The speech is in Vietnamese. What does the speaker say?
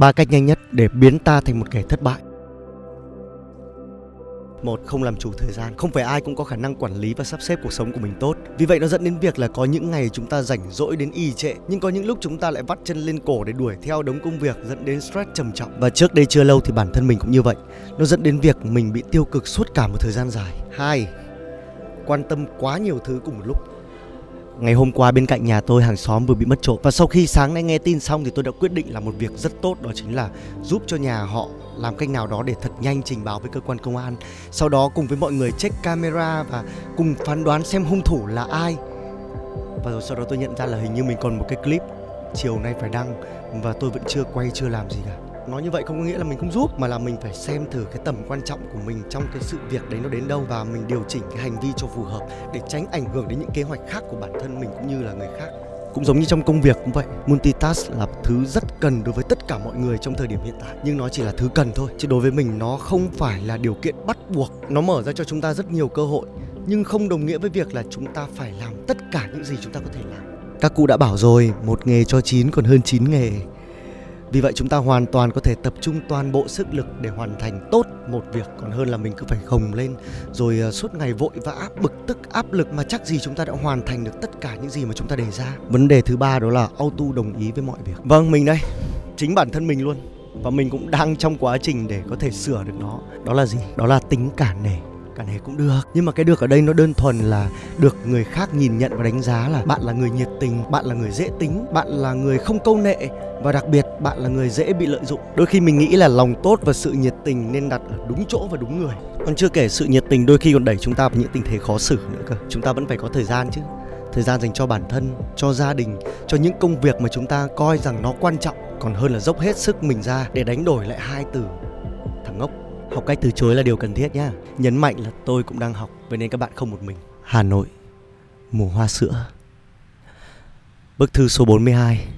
ba cách nhanh nhất để biến ta thành một kẻ thất bại. Một, không làm chủ thời gian. Không phải ai cũng có khả năng quản lý và sắp xếp cuộc sống của mình tốt. Vì vậy nó dẫn đến việc là có những ngày chúng ta rảnh rỗi đến y trệ, nhưng có những lúc chúng ta lại vắt chân lên cổ để đuổi theo đống công việc, dẫn đến stress trầm trọng. Và trước đây chưa lâu thì bản thân mình cũng như vậy. Nó dẫn đến việc mình bị tiêu cực suốt cả một thời gian dài. Hai, quan tâm quá nhiều thứ cùng một lúc. Ngày hôm qua bên cạnh nhà tôi, hàng xóm vừa bị mất trộm. Và sau khi sáng nay nghe tin xong thì tôi đã quyết định là một việc rất tốt, Đó chính là giúp cho nhà họ làm cách nào đó để thật nhanh trình báo với cơ quan công an. Sau đó cùng với mọi người check camera và cùng phán đoán xem hung thủ là ai. Và rồi sau đó tôi nhận ra là hình như mình còn một cái clip chiều nay phải đăng Và tôi vẫn chưa quay, chưa làm gì cả nói như vậy không có nghĩa là mình không giúp, mà là mình phải xem thử cái tầm quan trọng của mình trong cái sự việc đấy nó đến đâu và mình điều chỉnh cái hành vi cho phù hợp để tránh ảnh hưởng đến những kế hoạch khác của bản thân mình cũng như là người khác. Cũng giống như trong công việc cũng vậy, multitask là thứ rất cần đối với tất cả mọi người trong thời điểm hiện tại. Nhưng nó chỉ là thứ cần thôi, chứ đối với mình nó không phải là điều kiện bắt buộc. Nó mở ra cho chúng ta rất nhiều cơ hội, nhưng không đồng nghĩa với việc là chúng ta phải làm tất cả những gì chúng ta có thể làm. Các cụ đã bảo rồi, một nghề cho chín còn hơn chín nghề vì vậy chúng ta hoàn toàn có thể tập trung toàn bộ sức lực để hoàn thành tốt một việc còn hơn là mình cứ phải khồng lên rồi ờ, suốt ngày vội vã bực tức áp lực mà chắc gì chúng ta đã hoàn thành được tất cả những gì mà chúng ta đề ra. Vấn đề thứ ba đó là auto đồng ý với mọi việc. Vâng, mình đây, chính bản thân mình luôn và mình cũng đang trong quá trình để có thể sửa được nó. Đó là gì? Đó là tính cả nể cả này cũng được. Nhưng mà cái được ở đây nó đơn thuần là được người khác nhìn nhận và đánh giá là bạn là người nhiệt tình, bạn là người dễ tính, bạn là người không câu nệ và đặc biệt bạn là người dễ bị lợi dụng. Đôi khi mình nghĩ là lòng tốt và sự nhiệt tình nên đặt ở đúng chỗ và đúng người. Còn chưa kể sự nhiệt tình đôi khi còn đẩy chúng ta vào những tình thế khó xử nữa cơ. Chúng ta vẫn phải có thời gian chứ. Thời gian dành cho bản thân, cho gia đình, cho những công việc mà chúng ta coi rằng nó quan trọng. Còn hơn là dốc hết sức mình ra để đánh đổi lại hai từ. Thằng ngốc học cách từ chối là điều cần thiết nhá. Nhấn mạnh là tôi cũng đang học, vậy nên các bạn không một mình. Hà nội, mùa hoa sữa. Bức thư số 42